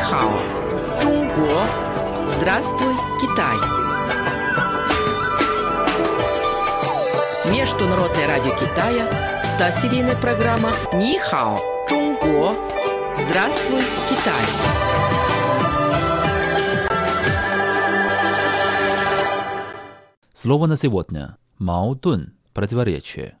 Нихао, Чунго, здравствуй, Китай. Международное радио Китая, 100-серийная программа Нихао, Чунго, здравствуй, Китай. Слово на сегодня – Маудун, противоречие.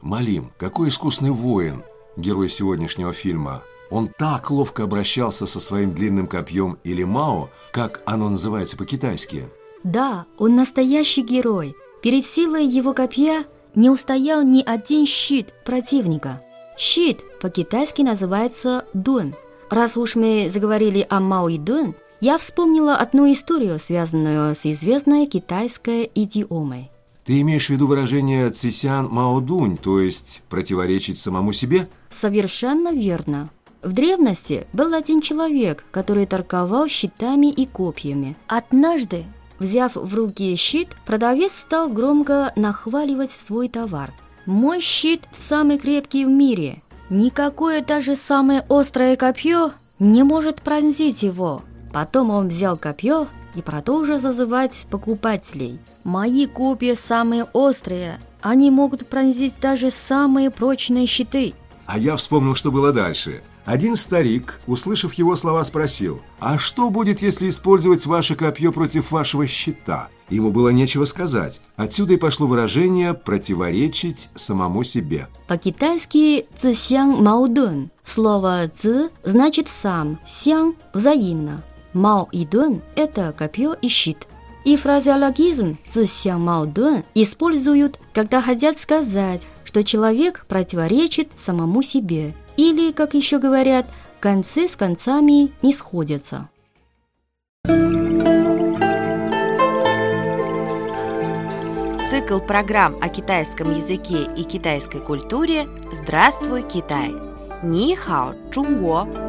Малим, какой искусный воин, герой сегодняшнего фильма. Он так ловко обращался со своим длинным копьем или мао, как оно называется по-китайски. Да, он настоящий герой. Перед силой его копья не устоял ни один щит противника. Щит по-китайски называется дун. Раз уж мы заговорили о Мао и Дун, я вспомнила одну историю, связанную с известной китайской идиомой. Ты имеешь в виду выражение «цисян маодунь», то есть противоречить самому себе? Совершенно верно. В древности был один человек, который торговал щитами и копьями. Однажды, взяв в руки щит, продавец стал громко нахваливать свой товар. «Мой щит самый крепкий в мире. Никакое даже самое острое копье не может пронзить его». Потом он взял копье и продолжил зазывать покупателей. «Мои копья самые острые. Они могут пронзить даже самые прочные щиты». А я вспомнил, что было дальше. Один старик, услышав его слова, спросил, «А что будет, если использовать ваше копье против вашего щита?» Ему было нечего сказать. Отсюда и пошло выражение «противоречить самому себе». По-китайски «цисян маудун». Слово «ци» значит «сам», «сян» – «взаимно». Мао и Дун – это копье и щит. И фразеологизм «цисян мао дун» используют, когда хотят сказать, что человек противоречит самому себе. Или, как еще говорят, концы с концами не сходятся. Цикл программ о китайском языке и китайской культуре «Здравствуй, Китай!» Ни хао, Чунго!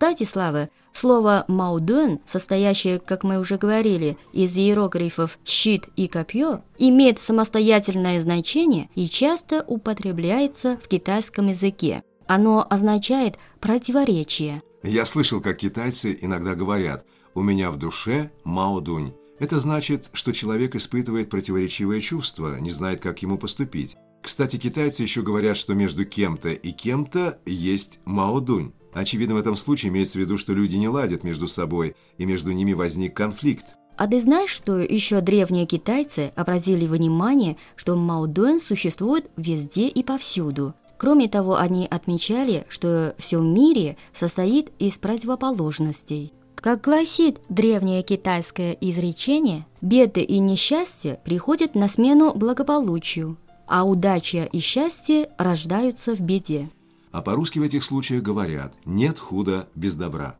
Кстати, Слава, слово «маудун», состоящее, как мы уже говорили, из иероглифов «щит» и «копье», имеет самостоятельное значение и часто употребляется в китайском языке. Оно означает «противоречие». Я слышал, как китайцы иногда говорят «у меня в душе маодунь». Это значит, что человек испытывает противоречивое чувство, не знает, как ему поступить. Кстати, китайцы еще говорят, что между кем-то и кем-то есть маодунь. Очевидно, в этом случае имеется в виду, что люди не ладят между собой, и между ними возник конфликт. А ты знаешь, что еще древние китайцы обратили внимание, что маудун существует везде и повсюду? Кроме того, они отмечали, что все в мире состоит из противоположностей. Как гласит древнее китайское изречение, беды и несчастья приходят на смену благополучию, а удача и счастье рождаются в беде. А по-русски в этих случаях говорят «нет худа без добра».